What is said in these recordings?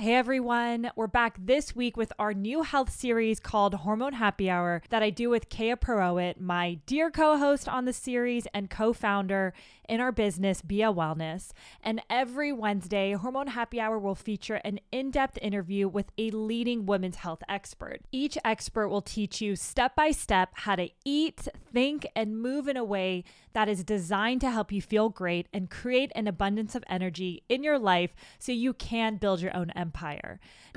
Hey everyone, we're back this week with our new health series called Hormone Happy Hour that I do with Kaya Purohit, my dear co host on the series and co founder in our business, beeya Wellness. And every Wednesday, Hormone Happy Hour will feature an in depth interview with a leading women's health expert. Each expert will teach you step by step how to eat, think, and move in a way that is designed to help you feel great and create an abundance of energy in your life so you can build your own empire.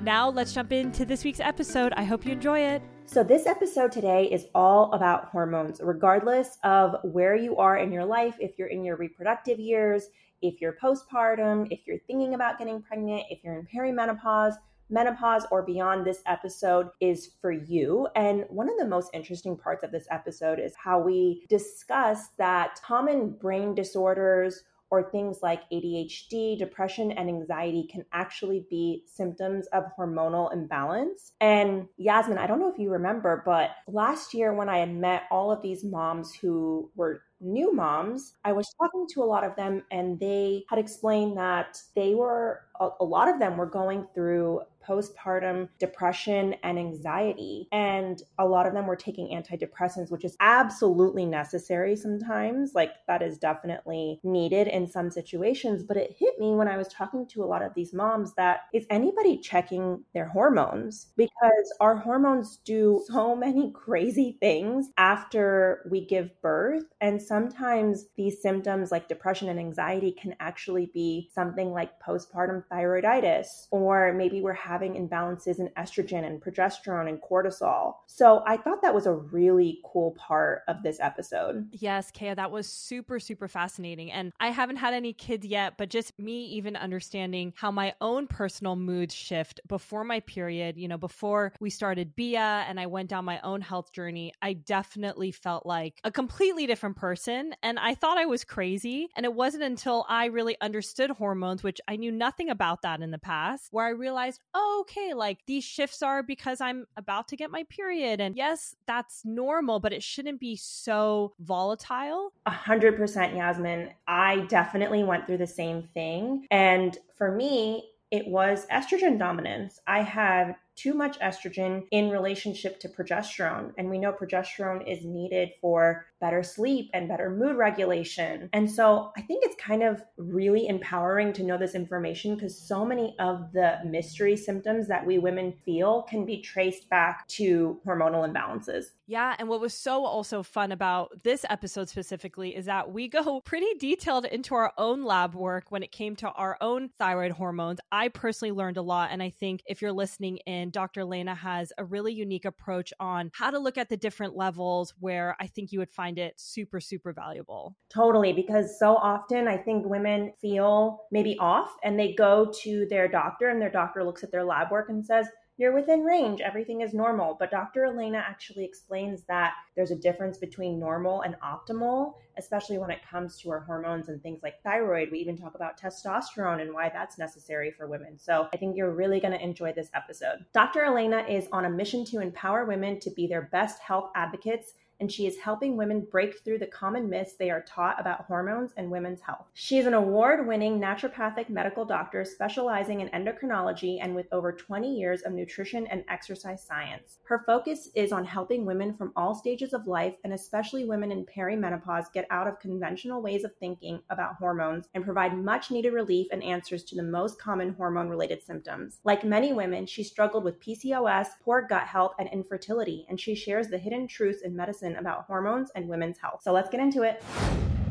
Now, let's jump into this week's episode. I hope you enjoy it. So, this episode today is all about hormones, regardless of where you are in your life, if you're in your reproductive years, if you're postpartum, if you're thinking about getting pregnant, if you're in perimenopause menopause or beyond, this episode is for you. And one of the most interesting parts of this episode is how we discuss that common brain disorders or things like ADHD, depression, and anxiety can actually be symptoms of hormonal imbalance. And Yasmin, I don't know if you remember, but last year when I had met all of these moms who were new moms, I was talking to a lot of them and they had explained that they were, a, lot of them were going through postpartum depression and anxiety. And a lot of them were taking antidepressants, which is absolutely necessary sometimes. Like, that is definitely needed in some situations. But it hit me when I was talking to a lot of these moms that is anybody checking their hormones? Because our hormones do so many crazy things after we give birth. And sometimes these symptoms, like depression and anxiety, can actually be something like postpartum thyroiditis, or maybe we're having imbalances in estrogen and progesterone and cortisol. So I thought that was a really cool part of this episode. Yes, Kaya, that was super, super fascinating. And I haven't had any kids yet, but just me even understanding how my own personal moods shift before my period, you know, before we started beeya and I went down my own health journey, I definitely felt like a completely different person. And I thought I was crazy. And it wasn't until I really understood hormones, which I knew nothing about that in the past, where I realized, oh, oh, okay, like these shifts are because I'm about to get my period. And yes, that's normal, but it shouldn't be so volatile. A hundred percent, Yasmin. I definitely went through the same thing. And for me, it was estrogen dominance. I had too much estrogen in relationship to progesterone. And we know progesterone is needed for better sleep and better mood regulation. And so I think it's kind of really empowering to know this information because so many of the mystery symptoms that we women feel can be traced back to hormonal imbalances. Yeah. And what was so also fun about this episode specifically is that we go pretty detailed into our own lab work when it came to our own thyroid hormones. I personally learned a lot. And I think if you're listening in, Dr. Elena has a really unique approach on how to look at the different levels where I think you would find it super, super valuable. Totally. Because so often I think women feel maybe off and they go to their doctor and their doctor looks at their lab work and says, you're within range, everything is normal. But Dr. Elena actually explains that there's a difference between normal and optimal, especially when it comes to our hormones and things like thyroid. We even talk about testosterone and why that's necessary for women. So I think you're really going to enjoy this episode. Dr. Elena is on a mission to empower women to be their best health advocates and she is helping women break through the common myths they are taught about hormones and women's health. She is an award winning naturopathic medical doctor specializing in endocrinology and with over 20 years of nutrition and exercise science. Her focus is on helping women from all stages of life, and especially women in perimenopause, get out of conventional ways of thinking about hormones and provide much needed relief and answers to the most common hormone related symptoms. Like many women, she struggled with PCOS, poor gut health, and infertility, and she shares the hidden truths in medicine about hormones and women's health. So let's get into it.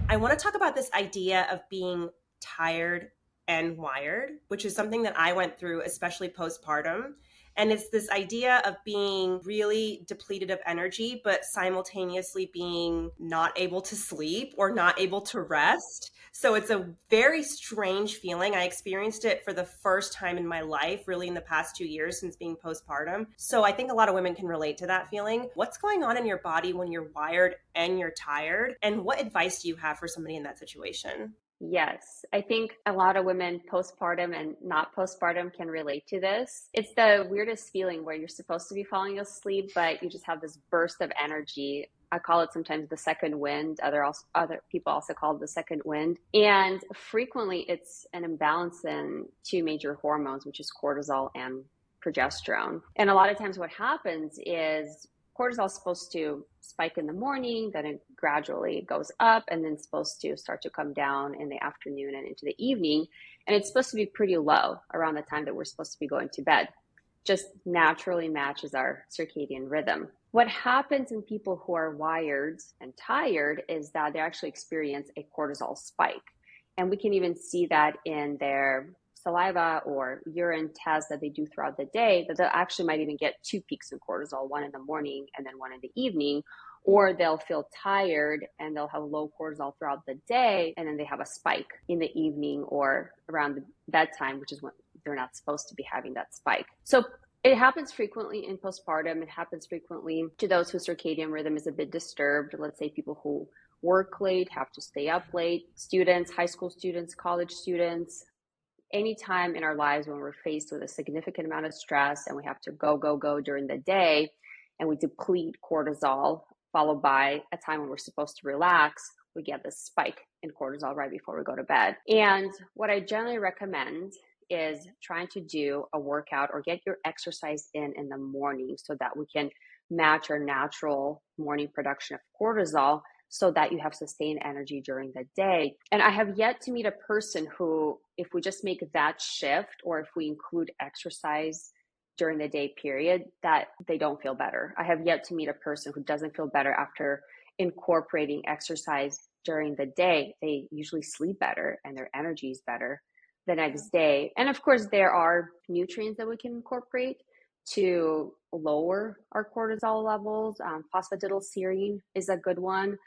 I want to talk about this idea of being tired and wired, which is something that I went through, especially postpartum. And it's this idea of being really depleted of energy, but simultaneously being not able to sleep or not able to rest. So it's a very strange feeling. I experienced it for the first time in my life, really in the past two years since being postpartum. So I think a lot of women can relate to that feeling. What's going on in your body when you're wired and you're tired? And what advice do you have for somebody in that situation? Yes, I think a lot of women postpartum and not postpartum can relate to this. It's the weirdest feeling where you're supposed to be falling asleep, but you just have this burst of energy I call it sometimes the second wind. Other also, other people also call it the second wind. And frequently, it's an imbalance in two major hormones, which is cortisol and progesterone. And a lot of times, what happens is cortisol is supposed to spike in the morning, then it gradually goes up, and then supposed to start to come down in the afternoon and into the evening. And it's supposed to be pretty low around the time that we're supposed to be going to bed. Just naturally matches our circadian rhythm. What happens in people who are wired and tired is that they actually experience a cortisol spike. And we can even see that in their saliva or urine tests that they do throughout the day, that they actually might even get two peaks in cortisol, one in the morning and then one in the evening. Or they'll feel tired and they'll have low cortisol throughout the day, and then they have a spike in the evening or around the bedtime, which is when they're not supposed to be having that spike. So it happens frequently in postpartum. It happens frequently to those whose circadian rhythm is a bit disturbed. Let's say people who work late, have to stay up late, students, high school students, college students, any time in our lives when we're faced with a significant amount of stress and we have to go, go, go during the day and we deplete cortisol, followed by a time when we're supposed to relax, we get this spike in cortisol right before we go to bed. And what I generally recommend is trying to do a workout or get your exercise in in the morning so that we can match our natural morning production of cortisol so that you have sustained energy during the day. And I have yet to meet a person who, if we just make that shift or if we include exercise during the day period, that they don't feel better. I have yet to meet a person who doesn't feel better after incorporating exercise during the day. They usually sleep better and their energy is better the next day. And of course, there are nutrients that we can incorporate to lower our cortisol levels. Um, phosphatidylserine is a good one.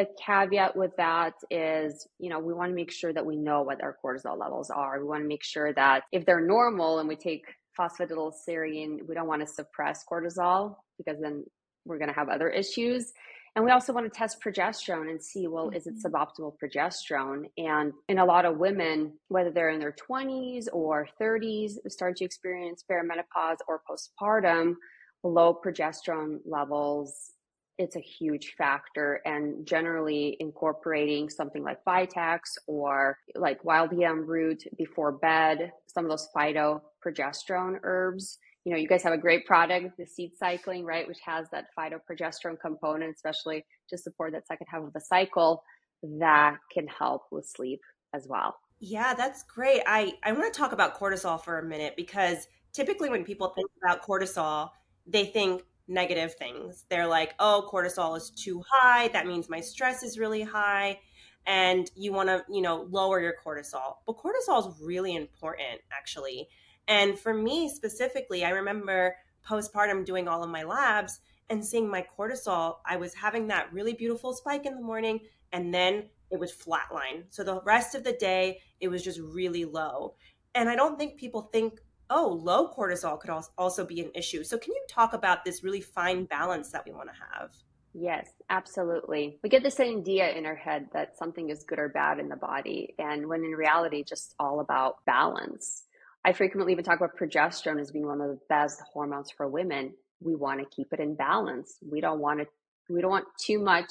The caveat with that is, you know, we want to make sure that we know what our cortisol levels are. We want to make sure that if they're normal and we take phosphatidylserine, we don't want to suppress cortisol because then we're going to have other issues. And we also want to test progesterone and see, well, mm-hmm. is it mm-hmm. suboptimal progesterone? And in a lot of women, whether they're in their 20s or 30s, start to experience perimenopause or postpartum, low progesterone levels it's a huge factor and generally incorporating something like Vitex or like wild yam root before bed, some of those phytoprogesterone herbs. You know, you guys have a great product, the seed cycling, right, which has that phytoprogesterone component, especially to support that second half of the cycle, that can help with sleep as well. Yeah, that's great. I, I want to talk about cortisol for a minute because typically when people think about cortisol, they think negative things. They're like, oh, cortisol is too high. That means my stress is really high. And you want to, you know, lower your cortisol. But cortisol is really important, actually. And for me specifically, I remember postpartum doing all of my labs and seeing my cortisol. I was having that really beautiful spike in the morning, and then it was flatline. So the rest of the day, it was just really low. And I don't think people think oh, low cortisol could also be an issue. So, can you talk about this really fine balance that we want to have? Yes, absolutely. We get this idea in our head that something is good or bad in the body, and when in reality, just all about balance. I frequently even talk about progesterone as being one of the best hormones for women. We want to keep it in balance. We don't want to. We don't want too much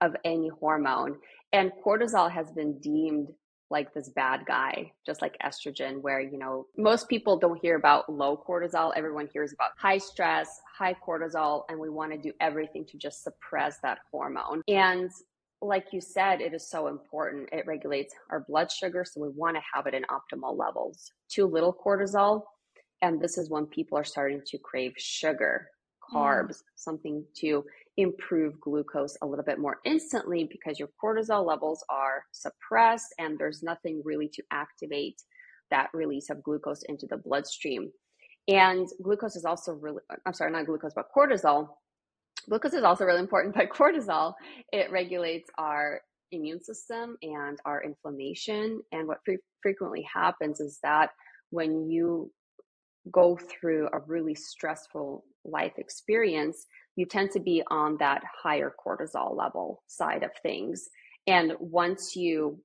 of any hormone. And cortisol has been deemed like this bad guy, just like estrogen, where, you know, most people don't hear about low cortisol. Everyone hears about high stress, high cortisol, and we want to do everything to just suppress that hormone. And like you said, it is so important. It regulates our blood sugar. So we want to have it in optimal levels. Too little cortisol. And this is when people are starting to crave sugar, carbs, mm. something to improve glucose a little bit more instantly because your cortisol levels are suppressed and there's nothing really to activate that release of glucose into the bloodstream. And glucose is also really, I'm sorry, not glucose, but cortisol. Glucose is also really important, but cortisol, it regulates our immune system and our inflammation. And what fre- frequently happens is that when you go through a really stressful life experience, you tend to be on that higher cortisol level side of things. And once you,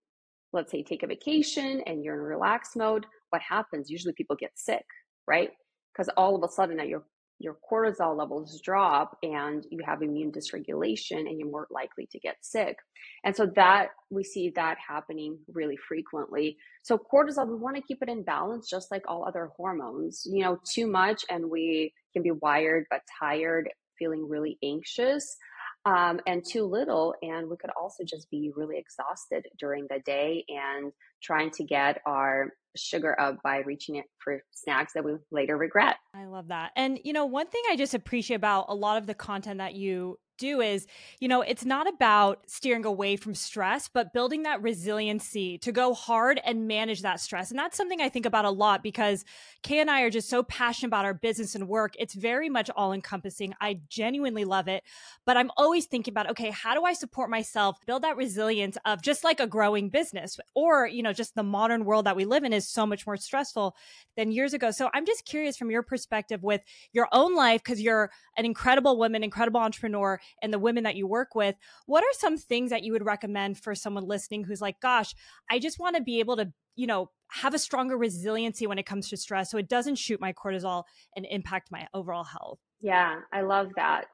let's say, take a vacation and you're in relaxed mode, what happens? Usually people get sick, right? Because all of a sudden your your cortisol levels drop and you have immune dysregulation and you're more likely to get sick. And so that we see that happening really frequently. So cortisol, we want to keep it in balance just like all other hormones. You know, too much and we can be wired but tired, feeling really anxious. Um, and too little, and we could also just be really exhausted during the day and trying to get our sugar up by reaching it for snacks that we later regret. I love that. And, you know, one thing I just appreciate about a lot of the content that you do is, you know, it's not about steering away from stress, but building that resiliency to go hard and manage that stress. And that's something I think about a lot because Kay and I are just so passionate about our business and work. It's very much all encompassing. I genuinely love it. But I'm always thinking about, okay, how do I support myself, build that resilience of just like a growing business or, you know, just the modern world that we live in is so much more stressful than years ago. So I'm just curious from your perspective with your own life, because you're an incredible woman, incredible entrepreneur and the women that you work with, what are some things that you would recommend for someone listening who's like, gosh, I just want to be able to, you know, have a stronger resiliency when it comes to stress so it doesn't shoot my cortisol and impact my overall health? Yeah, I love that.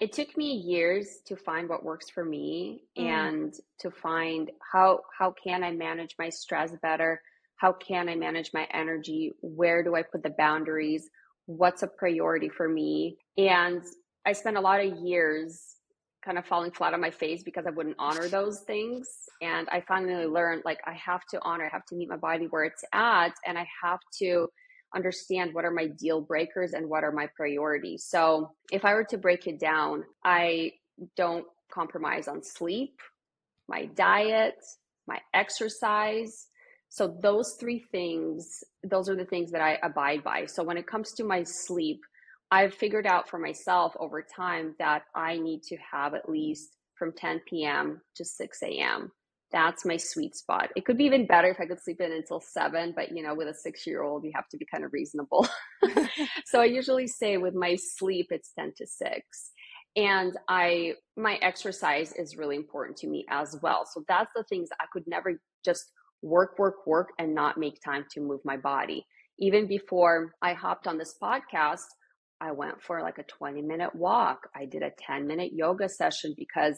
It took me years to find what works for me mm. and to find how how can I manage my stress better? How can I manage my energy? Where do I put the boundaries? What's a priority for me? And I spent a lot of years kind of falling flat on my face because I wouldn't honor those things. And I finally learned like I have to honor, I have to meet my body where it's at, and I have to understand what are my deal breakers and what are my priorities. So if I were to break it down, I don't compromise on sleep, my diet, my exercise. So those three things, those are the things that I abide by. So when it comes to my sleep, I've figured out for myself over time that I need to have at least from 10 p.m. to 6 a.m. That's my sweet spot. It could be even better if I could sleep in until seven, but you know, with a six year old, you have to be kind of reasonable. so I usually say with my sleep, it's 10 to 6 and i my exercise is really important to me as well so that's the things i could never just work work work and not make time to move my body even before i hopped on this podcast I went for like a 20 minute walk. I did a 10 minute yoga session because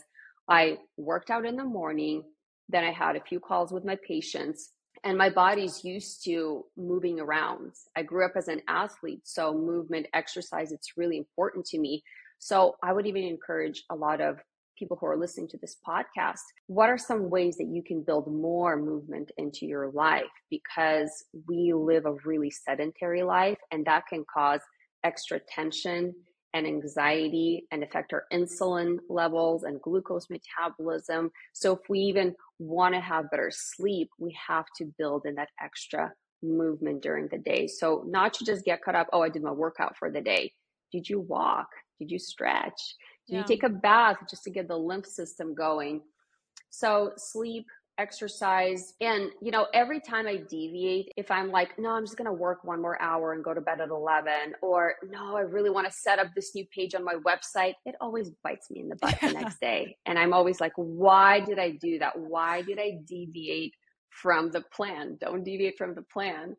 I worked out in the morning. Then I had a few calls with my patients, and my body's used to moving around. I grew up as an athlete, so movement, exercise, it's really important to me. So I would even encourage a lot of people who are listening to this podcast what are some ways that you can build more movement into your life because we live a really sedentary life and that can cause extra tension and anxiety and affect our insulin levels and glucose metabolism. So, if we even want to have better sleep, we have to build in that extra movement during the day. So, not to just get caught up, oh, I did my workout for the day. Did you walk? Did you stretch? Did yeah. you take a bath just to get the lymph system going? So, sleep, exercise. And, you know, every time I deviate, if I'm like, no, I'm just going to work one more hour and go to bed at 11, or no, I really want to set up this new page on my website, it always bites me in the butt the next day. And I'm always like, why did I do that? Why did I deviate from the plan? Don't deviate from the plan.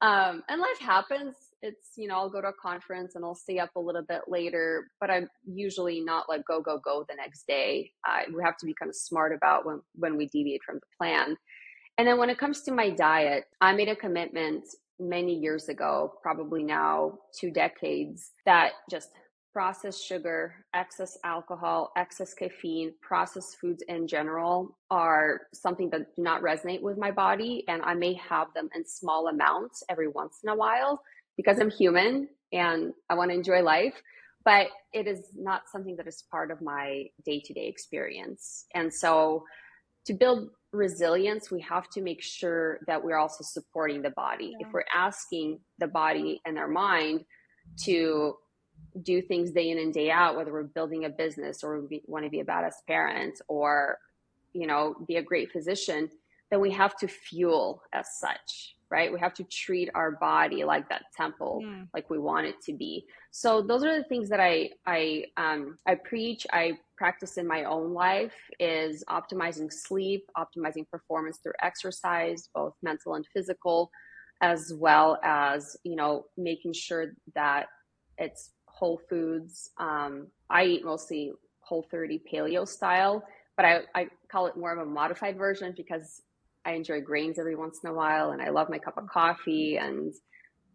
Um, and life happens it's you know i'll go to a conference and i'll stay up a little bit later but i'm usually not like go go go the next day uh, we have to be kind of smart about when when we deviate from the plan and then when it comes to my diet i made a commitment many years ago probably now two decades that just processed sugar, excess alcohol, excess caffeine, processed foods in general are something that do not resonate with my body. And I may have them in small amounts every once in a while because I'm human and I want to enjoy life, but it is not something that is part of my day to day experience. And so to build resilience, we have to make sure that we're also supporting the body. Yeah. If we're asking the body and our mind to do things day in and day out, whether we're building a business or we want to be a badass parent or, you know, be a great physician, then we have to fuel as such right? We have to treat our body like that temple, like we want it to be. So those are the things that I I um, I preach. I practice in my own life is optimizing sleep, optimizing performance through exercise, both mental and physical, as well as you know making sure that it's whole foods. Um, I eat mostly whole 30 paleo style, but I, I call it more of a modified version because I enjoy grains every once in a while and I love my cup of coffee and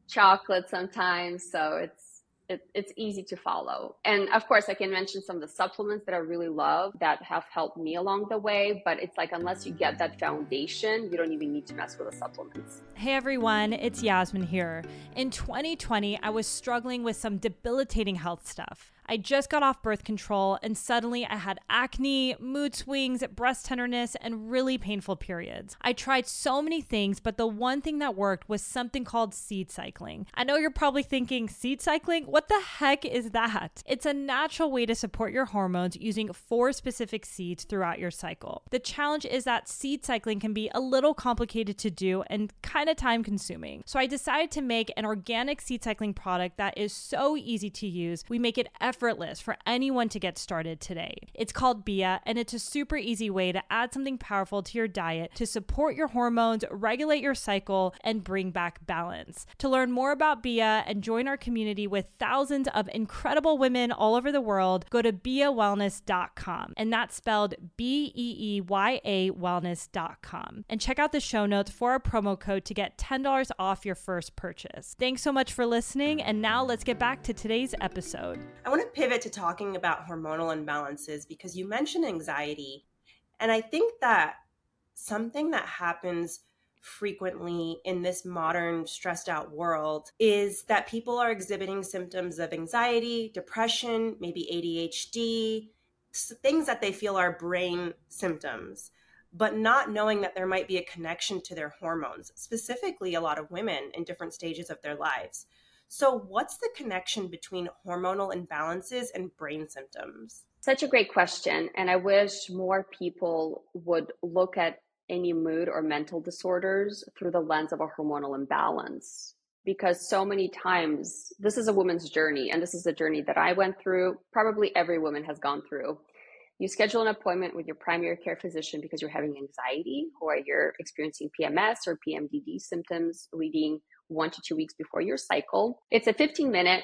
chocolate sometimes. So it's it, it's easy to follow. And of course, I can mention some of the supplements that I really love that have helped me along the way. But it's like, unless you get that foundation, you don't even need to mess with the supplements. Hey everyone, it's Yasmin here. In 2020, I was struggling with some debilitating health stuff. I just got off birth control and suddenly I had acne, mood swings, breast tenderness, and really painful periods. I tried so many things, but the one thing that worked was something called seed cycling. I know you're probably thinking, seed cycling? What the heck is that? It's a natural way to support your hormones using four specific seeds throughout your cycle. The challenge is that seed cycling can be a little complicated to do and kind of time consuming. So I decided to make an organic seed cycling product that is so easy to use. We make it effortless effortless for anyone to get started today. It's called beeya, and it's a super easy way to add something powerful to your diet to support your hormones, regulate your cycle, and bring back balance. To learn more about beeya and join our community with thousands of incredible women all over the world, go to beeyawellness.com, and that's spelled B E E Y A Wellness.com. And check out the show notes for our promo code to get $10 off your first purchase. Thanks so much for listening, and now let's get back to today's episode. I want to pivot to talking about hormonal imbalances because you mentioned anxiety. And I think that something that happens frequently in this modern stressed out world is that people are exhibiting symptoms of anxiety, depression, maybe ADHD, things that they feel are brain symptoms, but not knowing that there might be a connection to their hormones, specifically a lot of women in different stages of their lives. So, what's the connection between hormonal imbalances and brain symptoms? Such a great question. And I wish more people would look at any mood or mental disorders through the lens of a hormonal imbalance. Because so many times, this is a woman's journey, and this is a journey that I went through. Probably every woman has gone through. You schedule an appointment with your primary care physician because you're having anxiety or you're experiencing PMS or PMDD symptoms leading one to two weeks before your cycle. It's a 15 minute,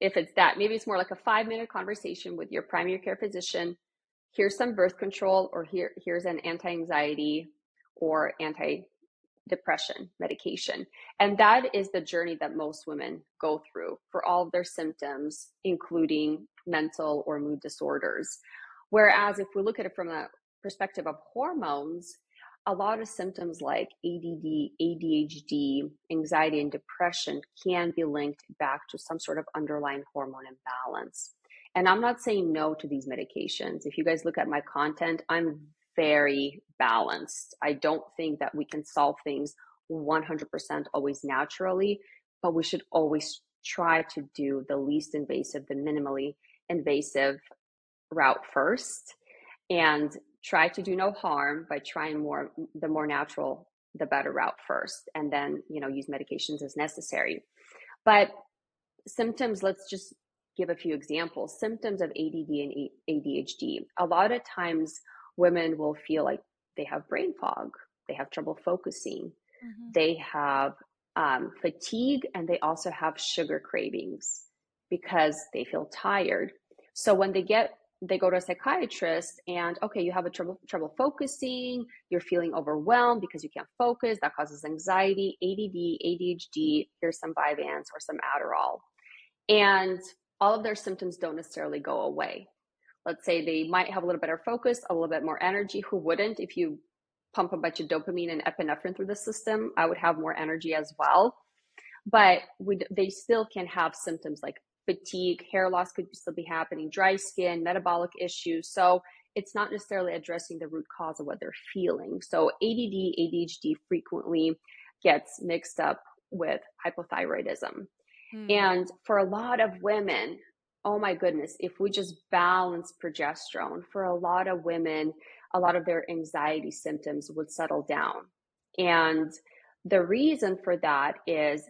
if it's that, maybe it's more like a five minute conversation with your primary care physician. Here's some birth control, or here, here's an anti anxiety or anti depression medication. And that is the journey that most women go through for all of their symptoms, including mental or mood disorders. Whereas if we look at it from a perspective of hormones, a lot of symptoms like ADD, ADHD, anxiety, and depression can be linked back to some sort of underlying hormone imbalance. And I'm not saying no to these medications. If you guys look at my content, I'm very balanced. I don't think that we can solve things 100% always naturally, but we should always try to do the least invasive, the minimally invasive route first. And try to do no harm by trying more the more natural the better route first and then you know use medications as necessary. But symptoms let's just give a few examples. Symptoms of add and adhd a lot of times women will feel like they have brain fog they have trouble focusing mm-hmm. they have um, fatigue and they also have sugar cravings because they feel tired. So when they get they go to a psychiatrist and okay you have a trouble trouble focusing you're feeling overwhelmed because you can't focus that causes anxiety add adhd here's some vyvanse or some adderall. And all of their symptoms don't necessarily go away. Let's say they might have a little better focus a little bit more energy. Who wouldn't? If you pump a bunch of dopamine and epinephrine through the system i would have more energy as well. But we, they still can have symptoms like fatigue, hair loss could still be happening, dry skin, metabolic issues. So it's not necessarily addressing the root cause of what they're feeling. So ADD, ADHD frequently gets mixed up with hypothyroidism. Mm. And for a lot of women, oh my goodness, if we just balance progesterone, for a lot of women, a lot of their anxiety symptoms would settle down. And the reason for that is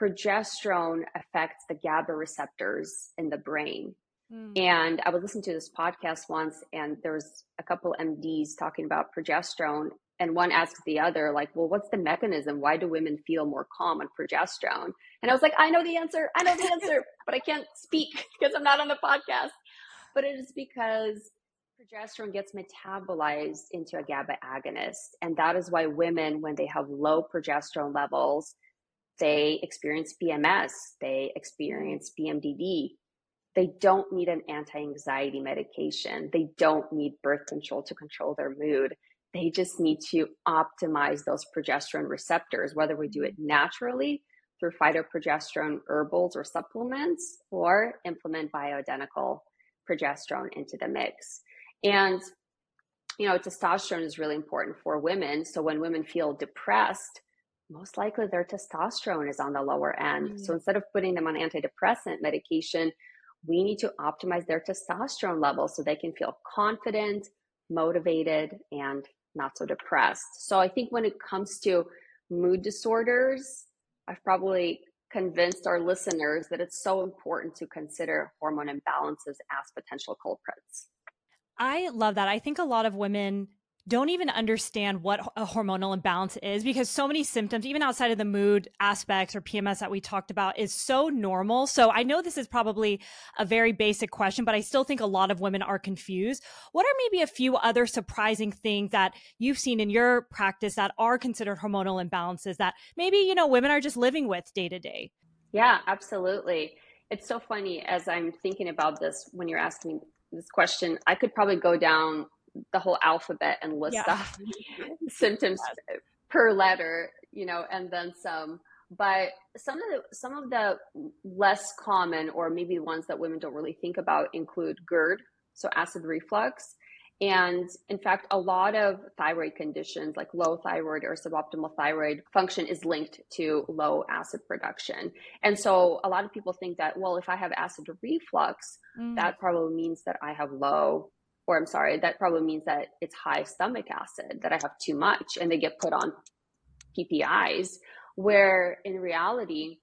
progesterone affects the GABA receptors in the brain. Mm. And I was listening to this podcast once, and there was a couple MDs talking about progesterone and one asks the other like well what's the mechanism why do women feel more calm on progesterone and i was like i know the answer i know the answer but i can't speak because i'm not on the podcast but it is because progesterone gets metabolized into a GABA agonist. And that is why women, when they have low progesterone levels, they experience PMS, they experience PMDD. They don't need an anti anxiety medication. They don't need birth control to control their mood. They just need to optimize those progesterone receptors, whether we do it naturally through phytoprogesterone herbals or supplements or implement bioidentical progesterone into the mix. And, you know, testosterone is really important for women. So when women feel depressed, most likely their testosterone is on the lower end. Mm-hmm. So instead of putting them on antidepressant medication, we need to optimize their testosterone levels so they can feel confident, motivated, and not so depressed. So I think when it comes to mood disorders, I've probably convinced our listeners that it's so important to consider hormone imbalances as potential culprits. I love that. I think a lot of women don't even understand what a hormonal imbalance is because so many symptoms, even outside of the mood aspects or PMS that we talked about, is so normal. So I know this is probably a very basic question, but I still think a lot of women are confused. What are maybe a few other surprising things that you've seen in your practice that are considered hormonal imbalances that maybe, you know, women are just living with day to day? Yeah, absolutely. It's so funny as I'm thinking about this when you're asking this question, I could probably go down the whole alphabet and list yeah. off symptoms yes. per letter, you know, and then some. But some of the some of the less common, or maybe ones that women don't really think about, include GERD, so acid reflux, and in fact, a lot of thyroid conditions like low thyroid or suboptimal thyroid function is linked to low acid production. And so a lot of people think that, well, if I have acid reflux, mm. that probably means that I have low, or I'm sorry, that probably means that it's high stomach acid, that I have too much, and they get put on PPIs. Where in reality,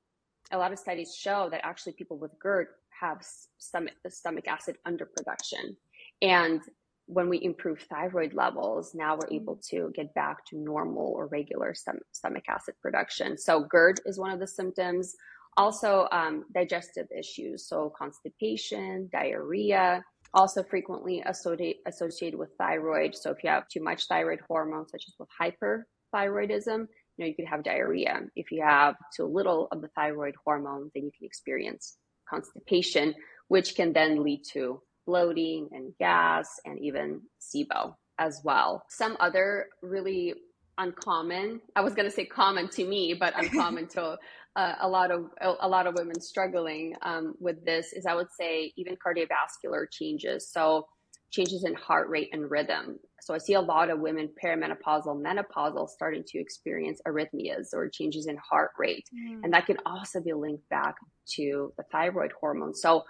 a lot of studies show that actually people with GERD have stomach, the stomach acid underproduction. And when we improve thyroid levels, now we're able to get back to normal or regular stom- stomach acid production. So, GERD is one of the symptoms. Also, um, digestive issues, so constipation, diarrhea, also frequently associated associated with thyroid. So, if you have too much thyroid hormone, such as with hyperthyroidism, you know you could have diarrhea. If you have too little of the thyroid hormone, then you can experience constipation, which can then lead to bloating and gas and even SIBO as well. Some other really uncommon, I was going to say common to me, but uncommon to uh, a lot of a, lot of women struggling um, with this is I would say even cardiovascular changes. So changes in heart rate and rhythm. So I see a lot of women perimenopausal, menopausal starting to experience arrhythmias or changes in heart rate. Mm. And that can also be linked back to the thyroid hormone. So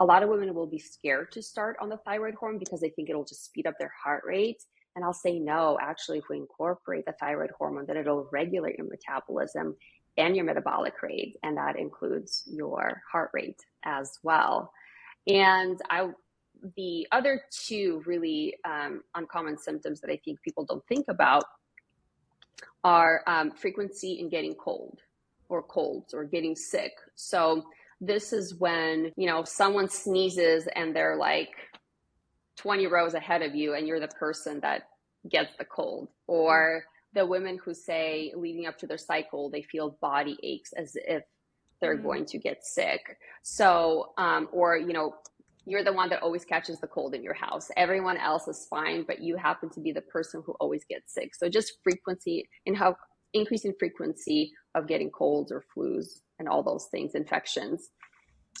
a lot of women will be scared to start on the thyroid hormone because they think it'll just speed up their heart rate. And I'll say, no, actually, if we incorporate the thyroid hormone, then it'll regulate your metabolism and your metabolic rate. And that includes your heart rate as well. And I, the other two really um, uncommon symptoms that I think people don't think about are um, frequency in getting cold or colds or getting sick. So this is when, you know, someone sneezes and they're like 20 rows ahead of you and you're the person that gets the cold. Or the women who say leading up to their cycle, they feel body aches as if they're mm-hmm. going to get sick. So, um, or, you know, you're the one that always catches the cold in your house. Everyone else is fine, but you happen to be the person who always gets sick. So just frequency and how increasing frequency of getting colds or flus and all those things, infections.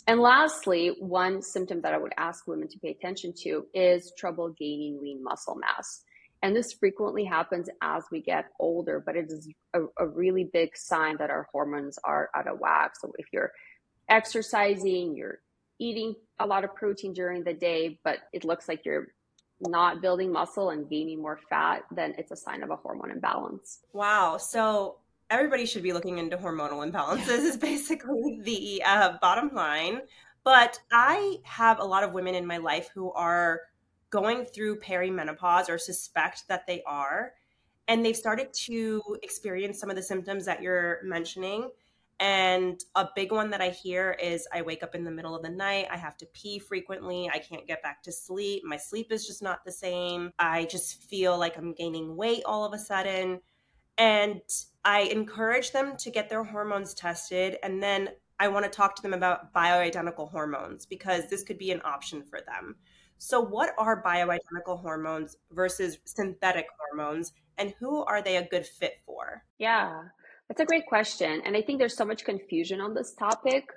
And lastly, one symptom that I would ask women to pay attention to is trouble gaining lean muscle mass. And this frequently happens as we get older, but it is a, a, really big sign that our hormones are out of whack. So if you're exercising, you're eating a lot of protein during the day, but it looks like you're not building muscle and gaining more fat, then it's a sign of a hormone imbalance. Wow. So everybody should be looking into hormonal imbalances is basically the uh, bottom line but i have a lot of women in my life who are going through perimenopause or suspect that they are and they've started to experience some of the symptoms that you're mentioning. And a big one that I hear is I wake up in the middle of the night. I have to pee frequently. I can't get back to sleep. My sleep is just not the same. I just feel like I'm gaining weight all of a sudden. And I encourage them to get their hormones tested. And then I want to talk to them about bioidentical hormones because this could be an option for them. So, what are bioidentical hormones versus synthetic hormones, and who are they a good fit for? Yeah. That's a great question. And I think there's so much confusion on this topic.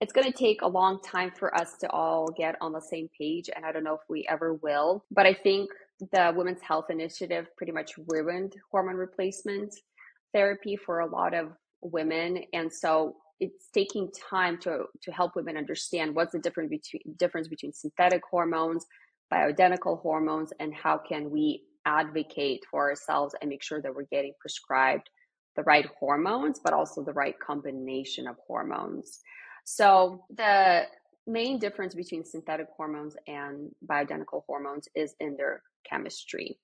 It's going to take a long time for us to all get on the same page. And I don't know if we ever will. But I think the Women's Health Initiative pretty much ruined hormone replacement therapy for a lot of women. And so it's taking time to, to help women understand what's the difference between, difference between synthetic hormones, bioidentical hormones, and how can we advocate for ourselves and make sure that we're getting prescribed the right hormones, but also the right combination of hormones. So the main difference between synthetic hormones and bioidentical hormones is in their chemistry.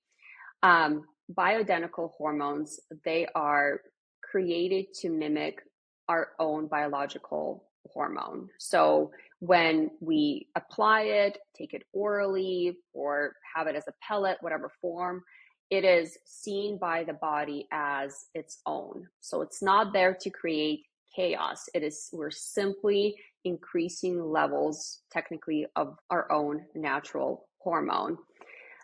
Um, bioidentical hormones, they are created to mimic our own biological hormone. So when we apply it, take it orally, or have it as a pellet, whatever form, it is seen by the body as its own. So it's not there to create chaos. It is, we're simply increasing levels technically of our own natural hormone.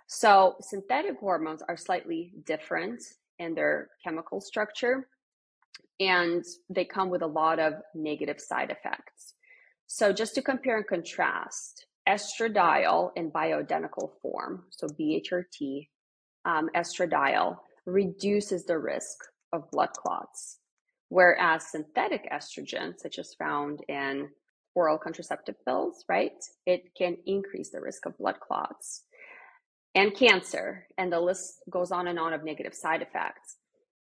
So synthetic hormones are slightly different in their chemical structure and they come with a lot of negative side effects. So just to compare and contrast, estradiol in bioidentical form, so BHRT um, estradiol reduces the risk of blood clots, whereas synthetic estrogen, such as found in oral contraceptive pills, right, it can increase the risk of blood clots and cancer. And the list goes on and on of negative side effects.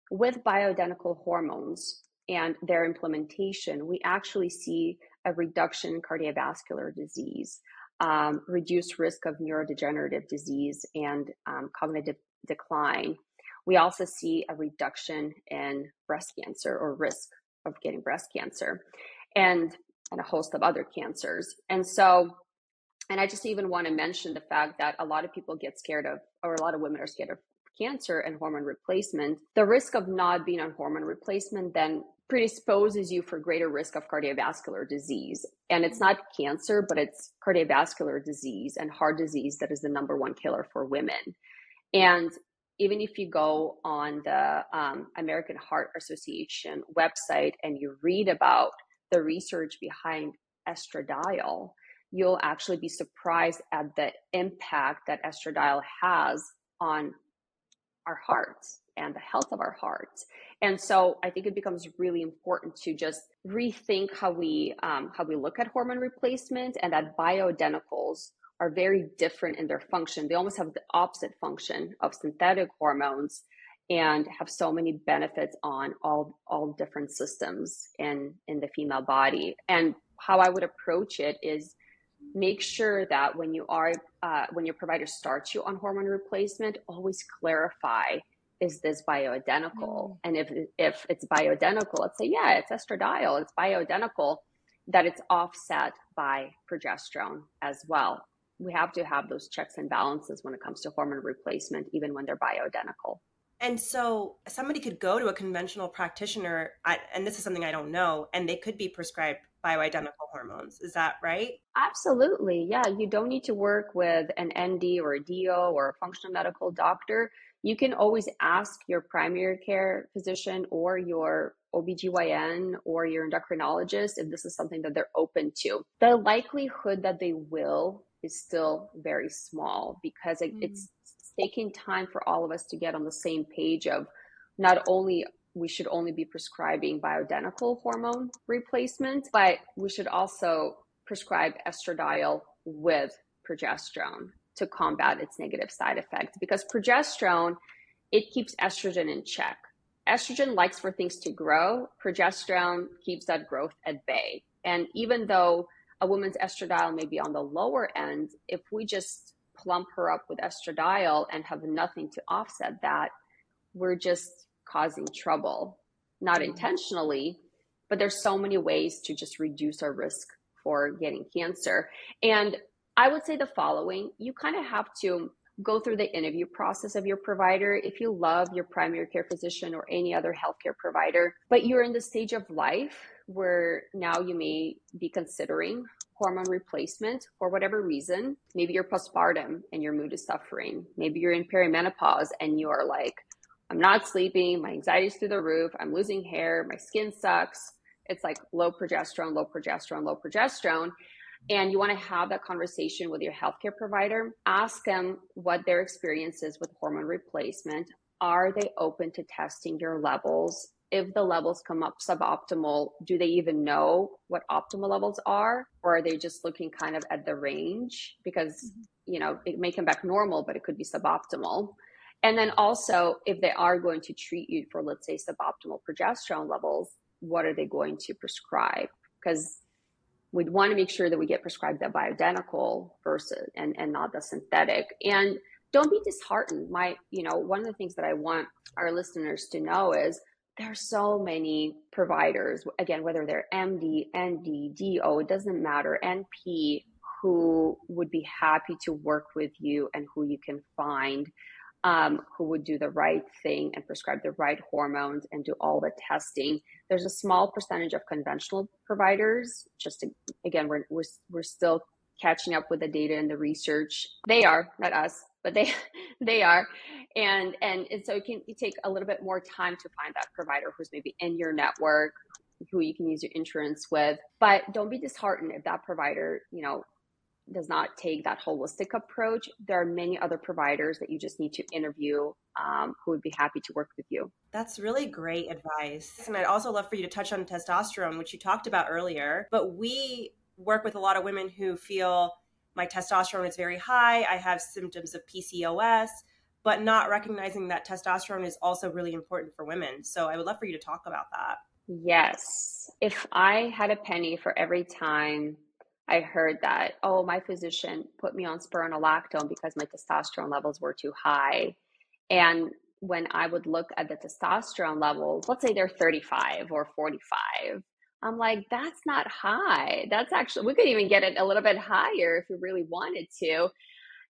With bioidentical hormones and their implementation, we actually see a reduction in cardiovascular disease, um, reduced risk of neurodegenerative disease, and um, cognitive decline. We also see a reduction in breast cancer or risk of getting breast cancer and, and a host of other cancers. And so, and I just even want to mention the fact that a lot of people get scared of, or a lot of women are scared of cancer and hormone replacement. The risk of not being on hormone replacement then predisposes you for greater risk of cardiovascular disease. And it's not cancer, but it's cardiovascular disease and heart disease that is the number one killer for women. And even if you go on the um, American Heart Association website and you read about the research behind estradiol, you'll actually be surprised at the impact that estradiol has on our hearts and the health of our hearts. And so I think it becomes really important to just rethink how we um, how we look at hormone replacement and that bioidenticals are very different in their function. They almost have the opposite function of synthetic hormones and have so many benefits on all all different systems in in the female body. And how I would approach it is make sure that when you are uh, when your provider starts you on hormone replacement, always clarify is this bioidentical? Mm. And if if it's bioidentical, let's say yeah, it's estradiol, it's bioidentical, that it's offset by progesterone as well we have to have those checks and balances when it comes to hormone replacement, even when they're bioidentical. And so somebody could go to a conventional practitioner, and this is something I don't know, and they could be prescribed bioidentical hormones. Is that right? Absolutely. Yeah. You don't need to work with an ND or a DO or a functional medical doctor. You can always ask your primary care physician or your OBGYN or your endocrinologist if this is something that they're open to. The likelihood that they will is still very small because it, mm. it's taking time for all of us to get on the same page of not only we should only be prescribing bioidentical hormone replacement, but we should also prescribe estradiol with progesterone to combat its negative side effects because progesterone it keeps estrogen in check. Estrogen likes for things to grow, progesterone keeps that growth at bay. And even though a woman's estradiol may be on the lower end, if we just plump her up with estradiol and have nothing to offset that, we're just causing trouble, not mm-hmm. intentionally, but there's so many ways to just reduce our risk for getting cancer. And I would say the following you kind of have to go through the interview process of your provider. If you love your primary care physician or any other healthcare provider, but you're in the stage of life where now you may be considering hormone replacement for whatever reason. Maybe you're postpartum and your mood is suffering. Maybe you're in perimenopause and you are like, I'm not sleeping, my anxiety's through the roof, I'm losing hair, my skin sucks. It's like low progesterone, low progesterone, low progesterone. And you want to have that conversation with your healthcare provider. Ask them what their experience is with hormone replacement. Are they open to testing your levels? If the levels come up suboptimal, do they even know what optimal levels are? Or are they just looking kind of at the range? Because, mm-hmm. you know, it may come back normal, but it could be suboptimal. And then also, if they are going to treat you for, let's say, suboptimal progesterone levels, what are they going to prescribe? Because we'd want to make sure that we get prescribed that bioidentical versus and, and not the synthetic. And don't be disheartened. My, you know, one of the things that I want our listeners to know is there are so many providers, again, whether they're MD, ND, DO, it doesn't matter, NP, who would be happy to work with you and who you can find um, who would do the right thing and prescribe the right hormones and do all the testing. There's a small percentage of conventional providers. Just to, again, we're, we're we're still catching up with the data and the research. They are not us, but they they are, and and and so it can take a little bit more time to find that provider who's maybe in your network who you can use your insurance with but don't be disheartened if that provider you know does not take that holistic approach, there are many other providers that you just need to interview um, who would be happy to work with you. That's really great advice. And I'd also love for you to touch on testosterone, which you talked about earlier. But we work with a lot of women who feel my testosterone is very high, I have symptoms of PCOS, but not recognizing that testosterone is also really important for women. So I would love for you to talk about that. Yes. If I had a penny for every time I heard that, oh, my physician put me on spironolactone because my testosterone levels were too high. And when I would look at the testosterone levels, let's say they're 35 or 45, I'm like, that's not high. That's actually, we could even get it a little bit higher if we really wanted to.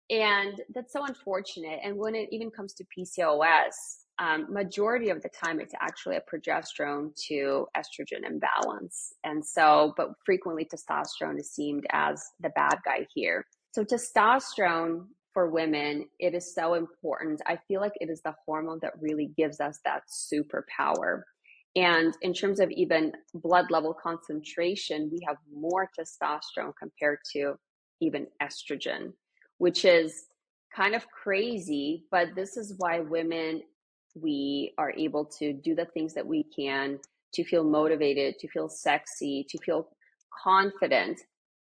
And that's so unfortunate. And when it even comes to PCOS, um, majority of the time it's actually a progesterone to estrogen imbalance. And so but frequently testosterone is seen as the bad guy here. So testosterone for women it is so important. I feel like it is the hormone that really gives us that superpower. And in terms of even blood level concentration we have more testosterone compared to even estrogen which is kind of crazy, but this is why women we are able to do the things that we can to feel motivated, to feel sexy, to feel confident.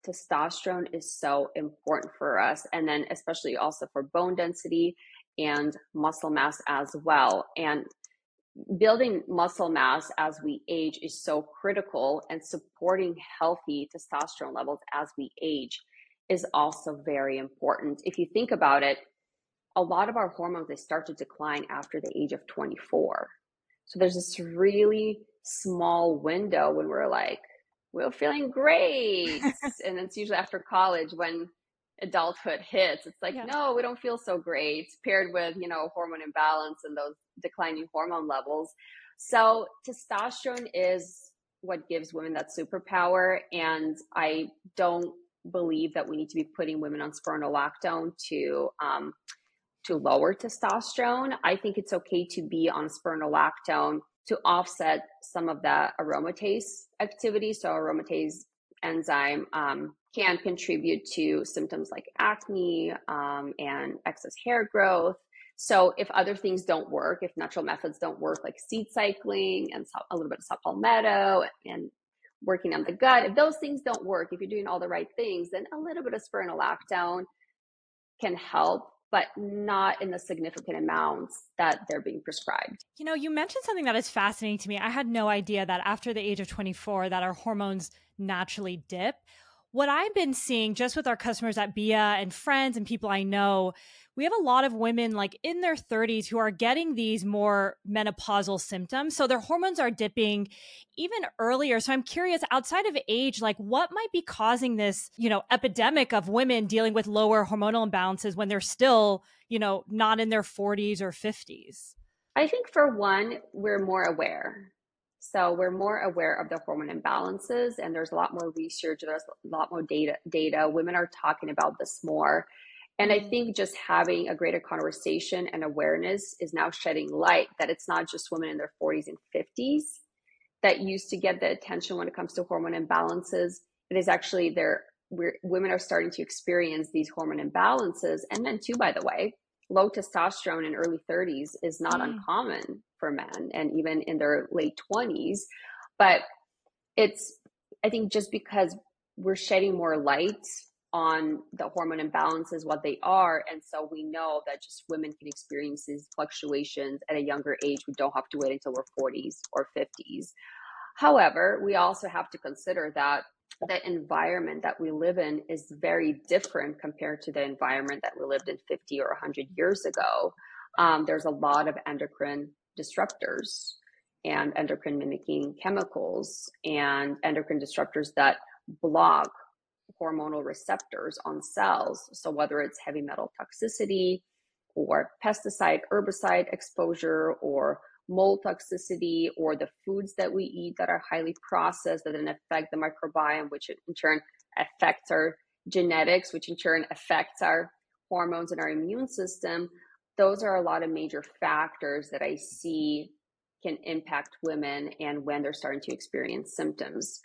Testosterone is so important for us. And then, especially also for bone density and muscle mass as well. And building muscle mass as we age is so critical, and supporting healthy testosterone levels as we age is also very important. If you think about it, a lot of our hormones they start to decline after the age of 24 so there's this really small window when we're like we're feeling great. And it's usually after college when adulthood hits. It's like yeah. no we don't feel so great paired with you know hormone imbalance and those declining hormone levels. So testosterone is what gives women that superpower and i don't believe that we need to be putting women on spironolactone to um, to lower testosterone. I think it's okay to be on spironolactone to offset some of the aromatase activity. So aromatase enzyme um, can contribute to symptoms like acne um, and excess hair growth. So if other things don't work, if natural methods don't work, like seed cycling and a little bit of palmetto and working on the gut, if those things don't work, if you're doing all the right things, then a little bit of spironolactone can help but not in the significant amounts that they're being prescribed. You know, you mentioned something that is fascinating to me. I had no idea that after the age of 24 that our hormones naturally dip. What I've been seeing just with our customers at beeya and friends and people I know, we have a lot of women like in their 30s who are getting these more menopausal symptoms. So their hormones are dipping even earlier. So I'm curious outside of age, like what might be causing this, you know, epidemic of women dealing with lower hormonal imbalances when they're still, you know, not in their 40s or 50s? I think for one, we're more aware. So we're more aware of the hormone imbalances and there's a lot more research, there's a lot more data data. Women are talking about this more. And I mm-hmm. think just having a greater conversation and awareness is now shedding light that it's not just women in their 40s and 50s that used to get the attention when it comes to hormone imbalances. It is actually there women are starting to experience these hormone imbalances and men too by the way low testosterone in early 30s is not mm. uncommon for men and even in their late 20s but it's i think just because we're shedding more light on the hormone imbalances what they are. And so we know that just women can experience these fluctuations at a younger age. We don't have to wait until we're 40s or 50s however we also have to consider that the environment that we live in is very different compared to the environment that we lived in 50 or 100 years ago. Um, there's a lot of endocrine disruptors and endocrine mimicking chemicals and endocrine disruptors that block hormonal receptors on cells. So, whether it's heavy metal toxicity or pesticide, herbicide exposure or mold toxicity or the foods that we eat that are highly processed that then affect the microbiome, which in turn affects our genetics, which in turn affects our hormones and our immune system. Those are a lot of major factors that I see can impact women and when they're starting to experience symptoms.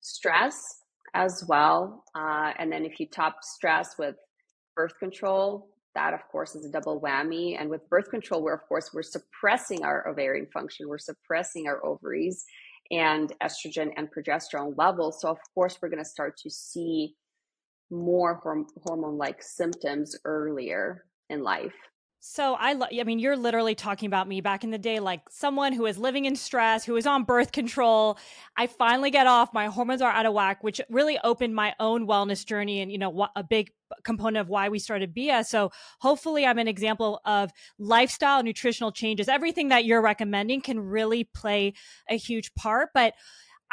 Stress as well. Uh, and then if you top stress with birth control, that of course is a double whammy and with birth control where of course we're suppressing our ovarian function we're suppressing our ovaries and estrogen and progesterone levels so of course we're going to start to see more hormone like symptoms earlier in life so I, lo- I mean, you're literally talking about me back in the day, like someone who is living in stress, who is on birth control. I finally get off. My hormones are out of whack, which really opened my own wellness journey, and you know, a big component of why we started beeya. So hopefully, I'm an example of lifestyle, nutritional changes. Everything that you're recommending can really play a huge part, but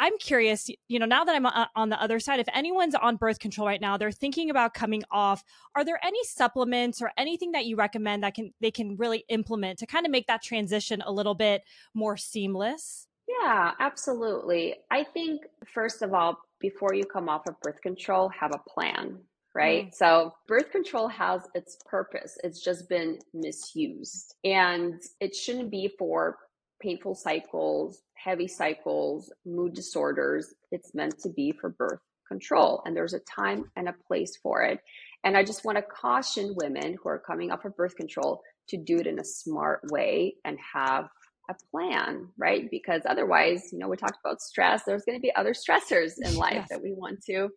I'm curious, you know, now that I'm uh, on the other side, if anyone's on birth control right now, they're thinking about coming off, are there any supplements or anything that you recommend that can they can really implement to kind of make that transition a little bit more seamless? Yeah, absolutely. I think first of all, before you come off of birth control, have a plan, right? Mm. So, birth control has its purpose. It's just been misused. And it shouldn't be for painful cycles, heavy cycles, mood disorders. It's meant to be for birth control, and there's a time and a place for it. And I just want to caution women who are coming off of birth control to do it in a smart way and have a plan, right? Because otherwise, you know, we talked about stress. There's going to be other stressors in life yes. that we want to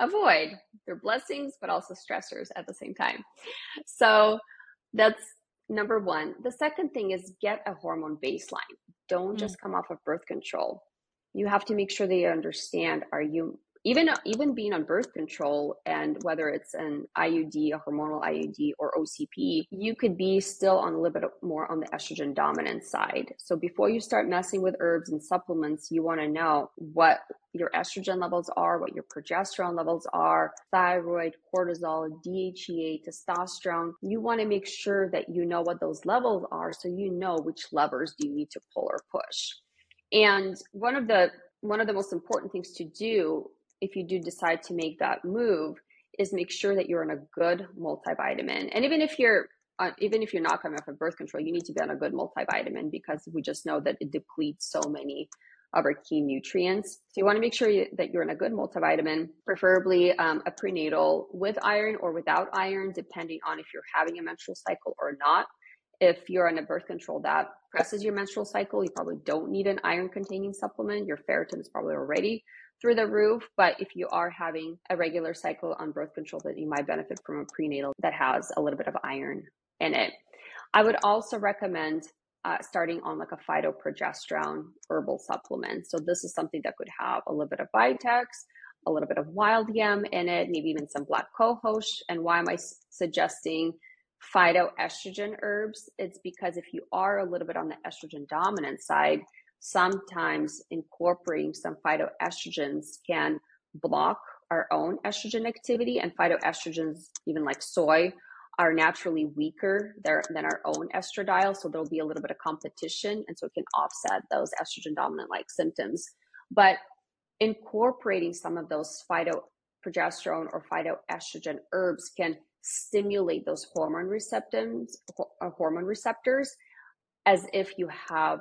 avoid. They're blessings, but also stressors at the same time. So that's number one. The second thing is get a hormone baseline. Don't mm. just come off of birth control. You have to make sure they understand are you even even being on birth control and whether it's an IUD, a hormonal IUD or OCP, you could be still on a little bit more on the estrogen dominant side. So before you start messing with herbs and supplements, you want to know what your estrogen levels are, what your progesterone levels are, thyroid, cortisol, DHEA, testosterone. You want to make sure that you know what those levels are so you know which levers do you need to pull or push. And one of the one of the most important things to do if you do decide to make that move is make sure that you're on a good multivitamin. And even if you're uh, even if you're not coming off of birth control, you need to be on a good multivitamin because we just know that it depletes so many of our key nutrients. So you want to make sure you, that you're in a good multivitamin, preferably um, a prenatal with iron or without iron, depending on if you're having a menstrual cycle or not. If you're on a birth control that presses your menstrual cycle, you probably don't need an iron containing supplement. Your ferritin is probably already through the roof. But if you are having a regular cycle on birth control, that you might benefit from a prenatal that has a little bit of iron in it. I would also recommend uh, starting on like a phytoprogesterone herbal supplement. So this is something that could have a little bit of Vitex, a little bit of wild yam in it, maybe even some black cohosh. And why am I suggesting phytoestrogen herbs, it's because if you are a little bit on the estrogen dominant side, sometimes incorporating some phytoestrogens can block our own estrogen activity. And phytoestrogens, even like soy, are naturally weaker than our own estradiol. So there'll be a little bit of competition. And so it can offset those estrogen dominant like symptoms. But incorporating some of those phytoprogesterone or phytoestrogen herbs can stimulate those hormone receptors, hormone receptors as if you have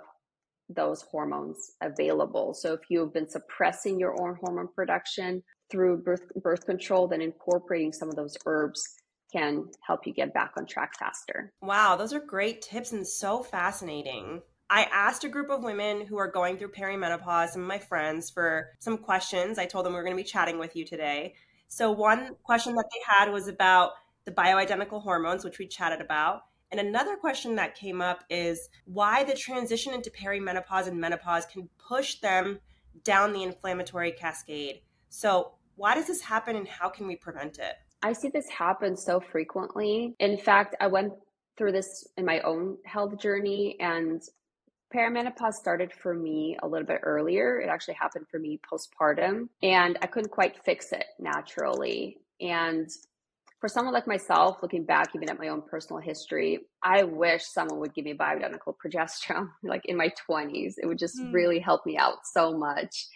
those hormones available. So if you've been suppressing your own hormone production through birth birth control, then incorporating some of those herbs can help you get back on track faster. Wow, those are great tips and so fascinating. I asked a group of women who are going through perimenopause, some of my friends, for some questions. I told them we are going to be chatting with you today. So, one question that they had was about the bioidentical hormones, which we chatted about. And another question that came up is why the transition into perimenopause and menopause can push them down the inflammatory cascade. So, why does this happen and how can we prevent it? I see this happen so frequently. In fact, I went through this in my own health journey and perimenopause started for me a little bit earlier. It actually happened for me postpartum and I couldn't quite fix it naturally. And for someone like myself, looking back even at my own personal history, I wish someone would give me bioidentical progesterone like in my 20s. It would just mm. really help me out so much.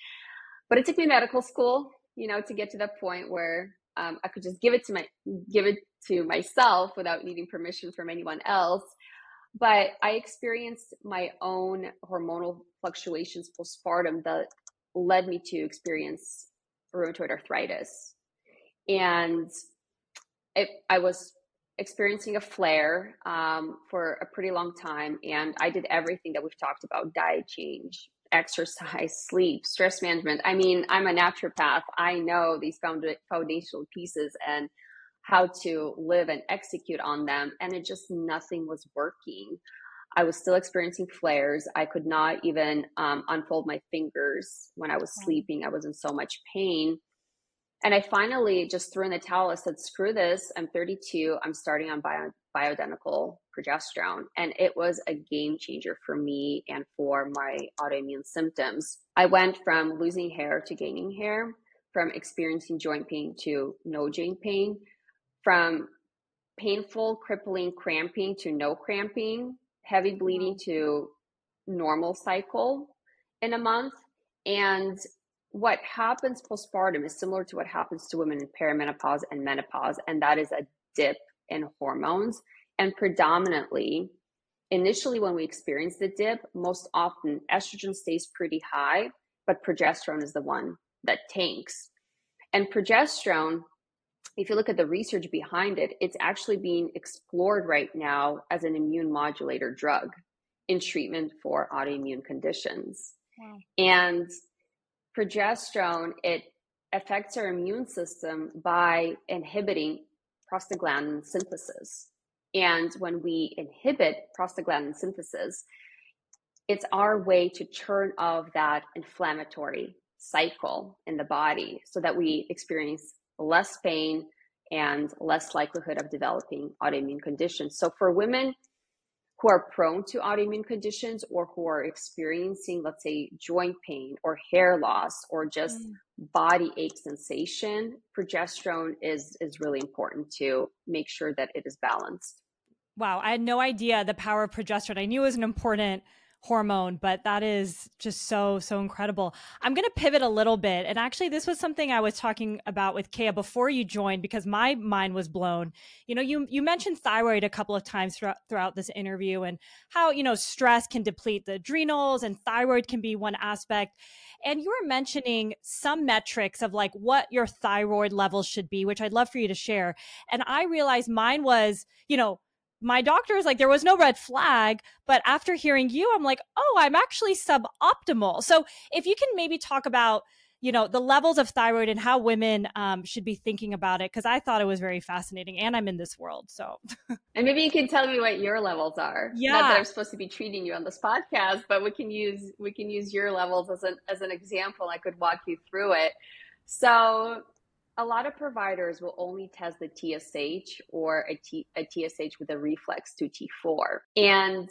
But it took me medical school, you know, to get to that point where um, I could just give it to my give it to myself without needing permission from anyone else. But I experienced my own hormonal fluctuations postpartum that led me to experience rheumatoid arthritis. And it, I was experiencing a flare um, for a pretty long time. And I did everything that we've talked about diet change, exercise, sleep, stress management. I mean, I'm a naturopath. I know these foundational pieces and how to live and execute on them. And it just nothing was working. I was still experiencing flares. I could not even um, unfold my fingers when I was sleeping. I was in so much pain. And I finally just threw in the towel. I said, screw this. I'm 32. I'm starting on bio, bioidentical progesterone. And it was a game changer for me and for my autoimmune symptoms. I went from losing hair to gaining hair, from experiencing joint pain to no joint pain, from painful, crippling cramping to no cramping, heavy bleeding mm-hmm. to normal cycle in a month. And what happens postpartum is similar to what happens to women in perimenopause and menopause, and that is a dip in hormones. And predominantly, initially, when we experience the dip, most often estrogen stays pretty high, but progesterone is the one that tanks. And progesterone, if you look at the research behind it, it's actually being explored right now as an immune modulator drug in treatment for autoimmune conditions. Wow. And progesterone, it affects our immune system by inhibiting prostaglandin synthesis. And when we inhibit prostaglandin synthesis, it's our way to turn off that inflammatory cycle in the body so that we experience less pain and less likelihood of developing autoimmune conditions. So for women who are prone to autoimmune conditions or who are experiencing, let's say, joint pain or hair loss or just mm. body ache sensation, progesterone is is really important to make sure that it is balanced. Wow, I had no idea the power of progesterone. I knew it was an important hormone, but that is just so, so incredible. I'm going to pivot a little bit. And actually, this was something I was talking about with Kaya before you joined because my mind was blown. You know, you, you mentioned thyroid a couple of times throughout, throughout this interview and how, you know, stress can deplete the adrenals and thyroid can be one aspect. And you were mentioning some metrics of like what your thyroid levels should be, which I'd love for you to share. And I realized mine was, you know, my doctor is like, there was no red flag. But after hearing you, I'm like, oh, I'm actually suboptimal. So if you can maybe talk about, you know, the levels of thyroid and how women um, should be thinking about it, because I thought it was very fascinating and I'm in this world. So, and maybe you can tell me what your levels are. Yeah. Not that I'm supposed to be treating you on this podcast, but we can use, we can use your levels as an, as an example. I could walk you through it. So a lot of providers will only test the TSH or a, T, a TSH with a reflex to T4. And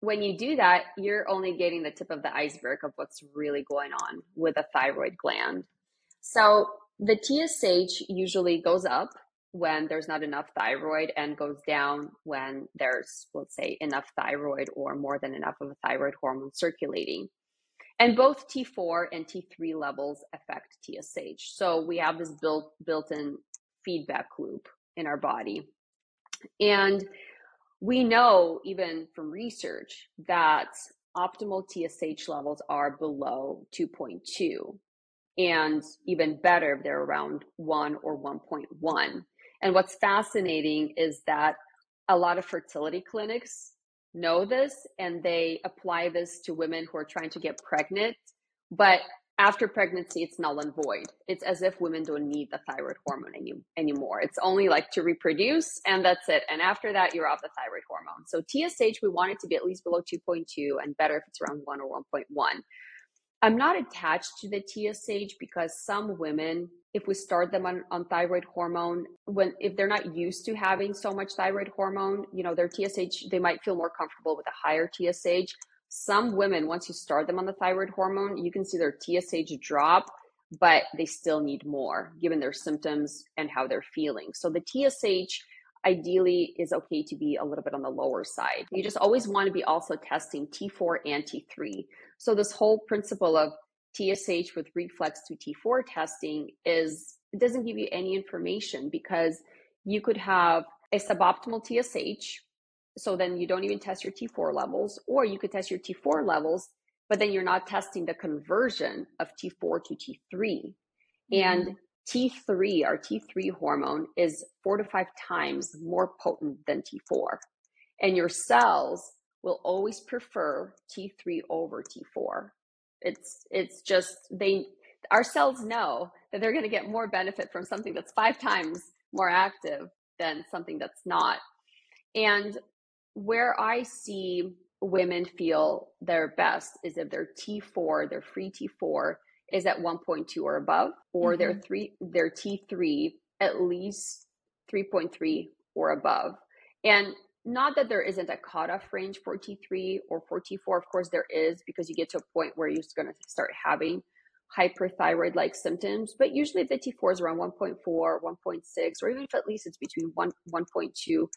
when you do that, you're only getting the tip of the iceberg of what's really going on with a thyroid gland. So the TSH usually goes up when there's not enough thyroid and goes down when there's, let's say, enough thyroid or more than enough of a thyroid hormone circulating. And both T4 and T3 levels affect TSH. So we have this built built-in feedback loop in our body. And we know even from research that optimal TSH levels are below 2.2 and even better if they're around 1 or 1.1. And what's fascinating is that a lot of fertility clinics know this and they apply this to women who are trying to get pregnant. But after pregnancy, it's null and void. It's as if women don't need the thyroid hormone any, anymore. It's only like to reproduce and that's it. And after that, you're off the thyroid hormone. So TSH, we want it to be at least below 2.2 and better if it's around 1 or 1.1. I'm not attached to the TSH because some women, if we start them on, on thyroid hormone, when if they're not used to having so much thyroid hormone, you know, their TSH, they might feel more comfortable with a higher TSH. Some women, once you start them on the thyroid hormone, you can see their TSH drop, but they still need more given their symptoms and how they're feeling. So the TSH ideally is okay to be a little bit on the lower side. You just always want to be also testing T4 and T3. So this whole principle of TSH with reflex to T4 testing is it doesn't give you any information because you could have a suboptimal TSH. So then you don't even test your T4 levels, or you could test your T4 levels, but then you're not testing the conversion of T4 to T3. Mm-hmm. And T3, our T3 hormone, is four to five times more potent than T4. And your cells will always prefer T3 over T4. It's it's just they our cells know that they're going to get more benefit from something that's five times more active than something that's not. And where I see women feel their best is if their T4, their free T4 is at 1.2 or above, or mm-hmm. their three their T3 at least 3.3 or above. And not that there isn't a cutoff range for T3 or for T4. Of course, there is because you get to a point where you're going to start having hyperthyroid like symptoms. But usually, the T4 is around 1.4, 1.6, or even if at least it's between 1, 1.2 to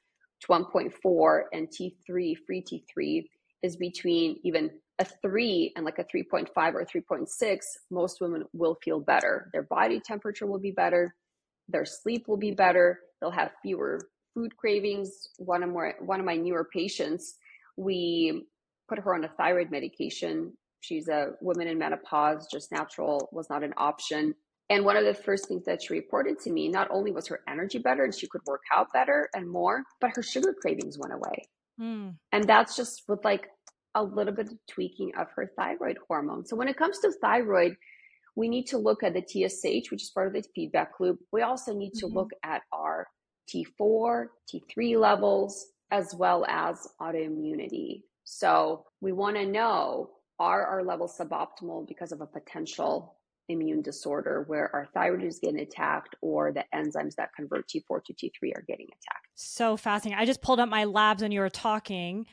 1.4, and T3, free T3, is between even a 3 and like a 3.5 or 3.6, most women will feel better. Their body temperature will be better, their sleep will be better, they'll have fewer food cravings. One of more one of my newer patients, we put her on a thyroid medication. She's a woman in menopause, just natural was not an option. And one of the first things that she reported to me, not only was her energy better and she could work out better and more, but her sugar cravings went away. Mm. And that's just with like a little bit of tweaking of her thyroid hormone. So when it comes to thyroid, we need to look at the TSH, which is part of the feedback loop. We also need to mm-hmm. look at our T4, T3 levels, as well as autoimmunity. So we want to know are our levels suboptimal because of a potential immune disorder where our thyroid is getting attacked or the enzymes that convert T4 to T3 are getting attacked. So fascinating. I just pulled up my labs when you were talking.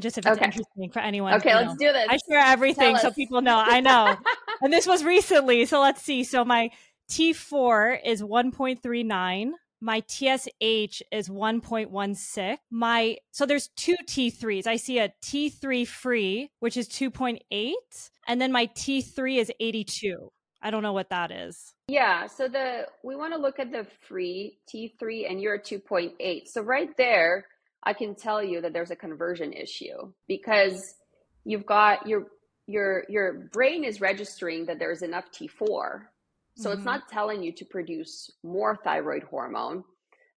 Just if it's okay. interesting for anyone. Okay, let's know. do this. I share everything so people know. I know. and this was recently. So let's see. So my T4 is 1.39 my TSH is 1.16. My so there's two T3s. I see a T3 free, which is 2.8, and then my T3 is 82. I don't know what that is. Yeah, so the we want to look at the free T3 and you're 2.8. So right there, I can tell you that there's a conversion issue because you've got your your your brain is registering that there's enough T4 so mm-hmm. it's not telling you to produce more thyroid hormone,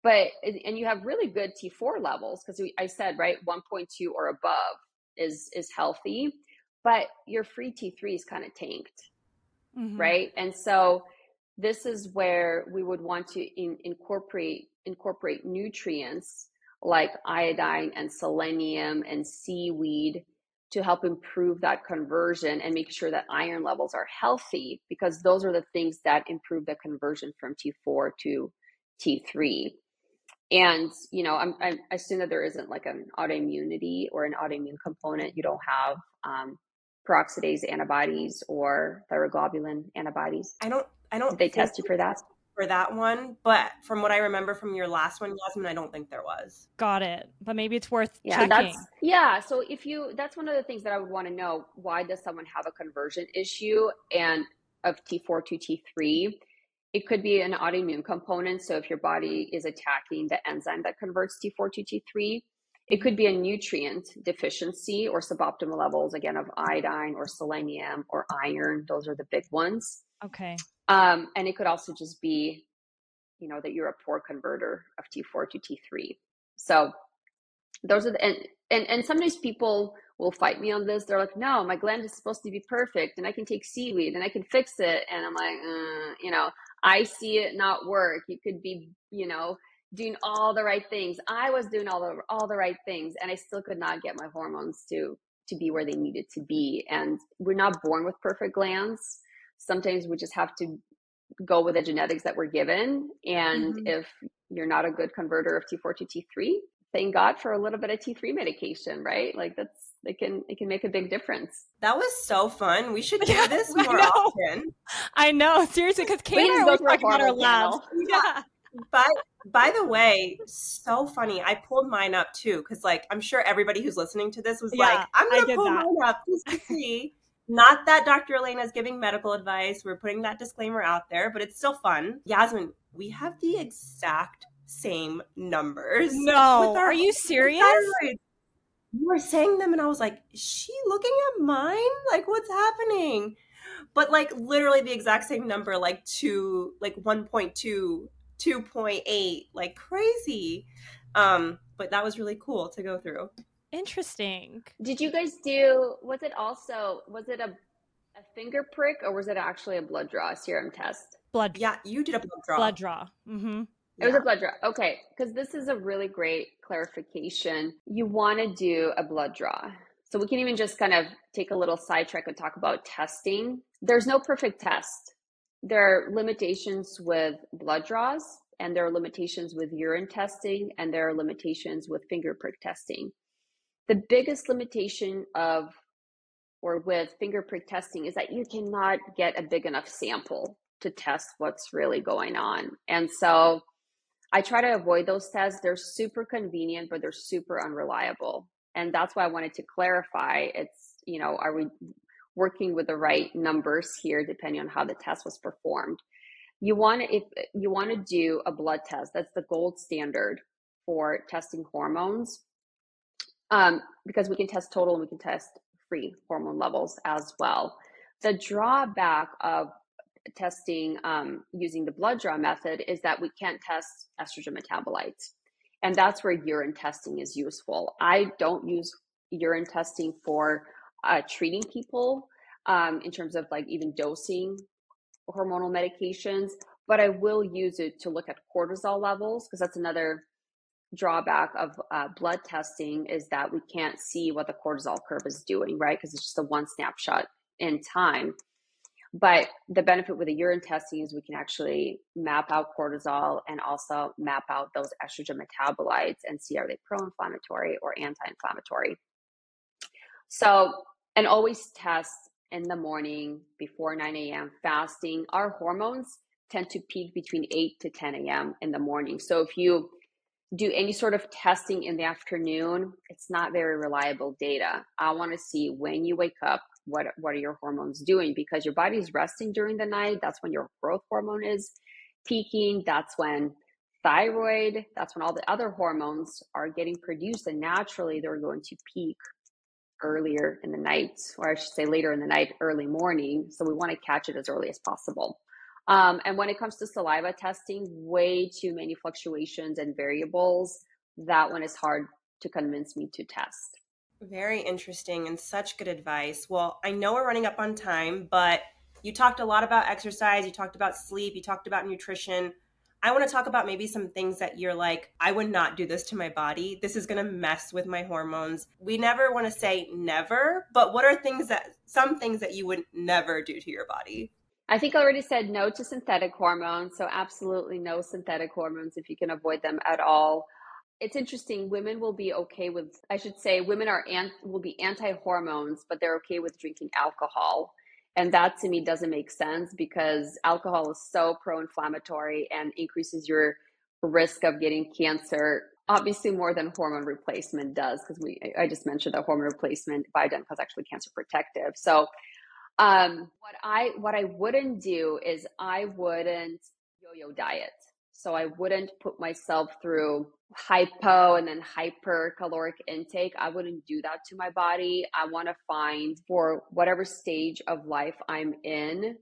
but and you have really good T4 levels because I said right 1.2 or above is is healthy, but your free T3 is kind of tanked, mm-hmm. right? And so this is where we would want to in, incorporate incorporate nutrients like iodine and selenium and seaweed to help improve that conversion and make sure that iron levels are healthy because those are the things that improve the conversion from T4 to T3. And, you know, I'm, I assume that there isn't like an autoimmunity or an autoimmune component. You don't have um, peroxidase antibodies or thyroglobulin antibodies. I don't, I don't. Did they test you for that? For that one, but from what I remember from your last one, Yasmin, I don't think there was. Got it. But maybe it's worth yeah, checking. That's, yeah. So if you, that's one of the things that I would want to know. Why does someone have a conversion issue and of T4 to T3? It could be an autoimmune component. So if your body is attacking the enzyme that converts T4 to T3, it could be a nutrient deficiency or suboptimal levels, again, of iodine or selenium or iron. Those are the big ones. Okay. Um, and it could also just be, you know, that you're a poor converter of T4 to T3. So those are the, and, and, and sometimes people will fight me on this. They're like, no, my gland is supposed to be perfect and I can take seaweed and I can fix it. And I'm like, uh, you know, I see it not work. You could be, you know, doing all the right things. I was doing all the, all the right things and I still could not get my hormones to, to be where they needed to be. And we're not born with perfect glands sometimes we just have to go with the genetics that we're given. And mm-hmm. if you're not a good converter of T4 to T3, thank God for a little bit of T3 medication, right? Like that's it can it can make a big difference. That was so fun. We should do this more often. I know, seriously, because Kate and I talking about our labs. Yeah. By by the way, so funny. I pulled mine up too, because like I'm sure everybody who's listening to this was yeah, like, I'm gonna pull that. mine up just to see. Not that Dr. Elena is giving medical advice. We're putting that disclaimer out there, but it's still fun. Yasmin, we have the exact same numbers. No. Are you serious? You were saying them, and I was like, is she looking at mine? Like, what's happening? But like literally the exact same number, like two, like 1.2, 2.8, like crazy. Um, but that was really cool to go through. Interesting. Did you guys do? Was it also? Was it a a finger prick or was it actually a blood draw serum test? Blood. Yeah, you did a blood draw. Blood draw. Mm-hmm. It was a blood draw. Okay, because this is a really great clarification. You want to do a blood draw. So we can even just kind of take a little sidetrack and talk about testing. There's no perfect test. There are limitations with blood draws, and there are limitations with urine testing, and there are limitations with finger prick testing. The biggest limitation of or with finger prick testing is that you cannot get a big enough sample to test what's really going on. And so I try to avoid those tests. They're super convenient, but they're super unreliable. And that's why I wanted to clarify it's, you know, are we working with the right numbers here depending on how the test was performed? You want to if you want to do a blood test, that's the gold standard for testing hormones um, because we can test total and we can test free hormone levels as well. The drawback of testing um, using the blood draw method is that we can't test estrogen metabolites. And that's where urine testing is useful. I don't use urine testing for uh, treating people um, in terms of like even dosing hormonal medications, but I will use it to look at cortisol levels because that's another drawback of uh, blood testing is that we can't see what the cortisol curve is doing, right? Because it's just a one snapshot in time. But the benefit with the urine testing is we can actually map out cortisol and also map out those estrogen metabolites and see are they pro inflammatory or anti inflammatory. So, and always test in the morning before 9 a.m. fasting. Our hormones tend to peak between 8 to 10 a.m. in the morning. So, if you do any sort of testing in the afternoon, it's not very reliable data. I want to see when you wake up, what what are your hormones doing? Because your body's resting during the night. That's when your growth hormone is peaking. That's when thyroid, that's when all the other hormones are getting produced, and naturally they're going to peak earlier in the night, or I should say later in the night, early morning. So we want to catch it as early as possible. Um, and when it comes to saliva testing, way too many fluctuations and variables. That one is hard to convince me to test. Very interesting and such good advice. Well, I know we're running up on time, but you talked a lot about exercise, you talked about sleep, you talked about nutrition. I want to talk about maybe some things that you're like, I would not do this to my body. This is going to mess with my hormones. We never want to say never, but what are things that, some things that you would never do to your body? I think I already said no to synthetic hormones. So, absolutely no synthetic hormones if you can avoid them at all. It's interesting. Women will be okay with, I should say, women are will be anti hormones, but they're okay with drinking alcohol. And that to me doesn't make sense because alcohol is so pro inflammatory and increases your risk of getting cancer obviously more than hormone replacement does because we i just mentioned that hormone replacement by bioidentical is actually cancer protective so um, what i what i wouldn't do is i wouldn't yo-yo diet so I wouldn't put myself through hypo and then hyper caloric intake. I wouldn't do that to my body. I want to find for whatever stage of life I'm in,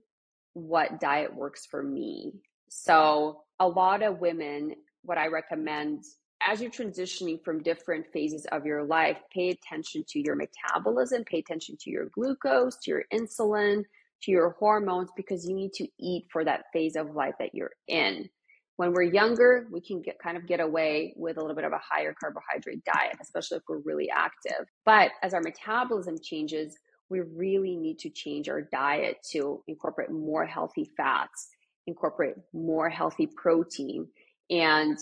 what diet works for me. So a lot of women, what I recommend as you're transitioning from different phases of your life, pay attention to your metabolism, pay attention to your glucose, to your insulin, to your hormones, because you need to eat for that phase of life that you're in when we're younger, we can get kind of get away with a little bit of a higher carbohydrate diet, especially if we're really active. But as our metabolism changes, we really need to change our diet to incorporate more healthy fats, incorporate more healthy protein, and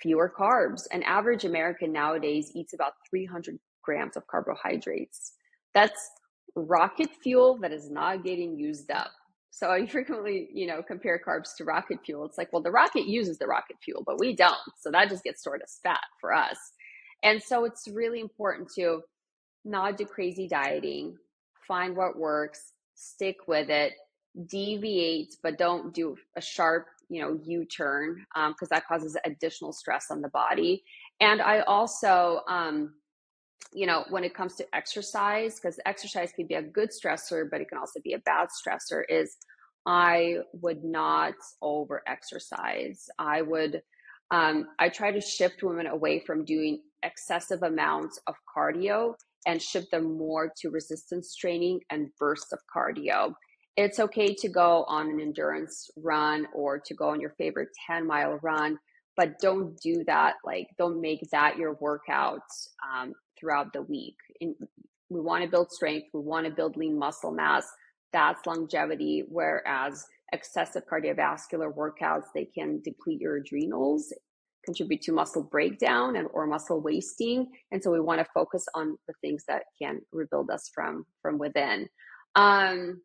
fewer carbs. An average American nowadays eats about 300 grams of carbohydrates. That's rocket fuel that is not getting used up. So I frequently, you know, compare carbs to rocket fuel. It's like, well, the rocket uses the rocket fuel, but we don't. So that just gets stored as fat for us. And so it's really important to not do crazy dieting, find what works, stick with it, deviate, but don't do a sharp, you know, U turn because um, that causes additional stress on the body. And I also, um, you know, when it comes to exercise, because exercise can be a good stressor, but it can also be a bad stressor, is I would not over exercise. I would, um, I try to shift women away from doing excessive amounts of cardio and shift them more to resistance training and bursts of cardio. It's okay to go on an endurance run or to go on your favorite 10 mile run, but don't do that. Like, don't make that your workout um, throughout the week. And we want to build strength, we want to build lean muscle mass. That's longevity. Whereas excessive cardiovascular workouts, they can deplete your adrenals, contribute to muscle breakdown and or muscle wasting. And so we want to focus on the things that can rebuild us from from within. Um,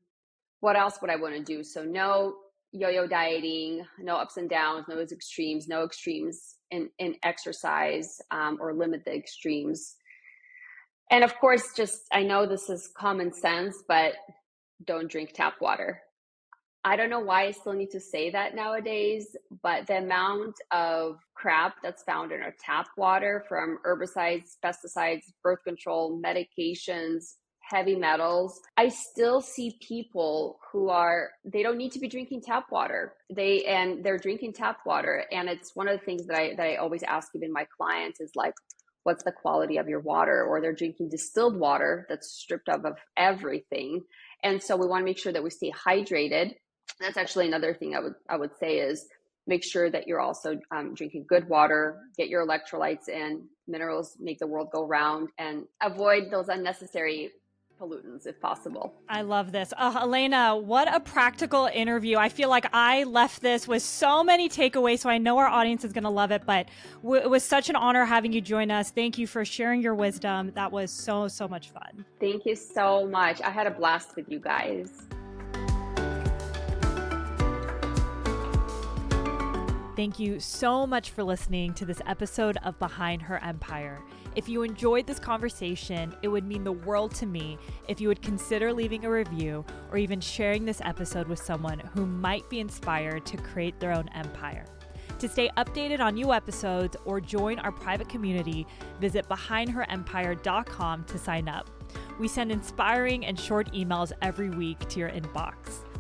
what else would I want to do? So no yo-yo dieting, no ups and downs, no extremes, no extremes in in exercise um, or limit the extremes. And of course, just I know this is common sense, but don't drink tap water. I don't know why I still need to say that nowadays, but the amount of crap that's found in our tap water from herbicides, pesticides, birth control, medications, heavy metals, I still see people who are they don't need to be drinking tap water. They and they're drinking tap water. And it's one of the things that I that I always ask even my clients is like what's the quality of your water? Or they're drinking distilled water that's stripped of, of everything. And so we want to make sure that we stay hydrated. That's actually another thing i would i would say is make sure that you're also um, drinking good water get your electrolytes in minerals make the world go round and avoid those unnecessary pollutants if possible. I love this. Uh, Elena, what a practical interview. I feel like I left this with so many takeaways, so I know our audience is going to love it. But w- it was such an honor having you join us. Thank you for sharing your wisdom. That was so, so much fun. Thank you so much. I had a blast with you guys. Thank you so much for listening to this episode of Behind Her Empire. If you enjoyed this conversation, it would mean the world to me if you would consider leaving a review or even sharing this episode with someone who might be inspired to create their own empire. To stay updated on new episodes or join our private community, visit behindherempire.com to sign up. We send inspiring and short emails every week to your inbox.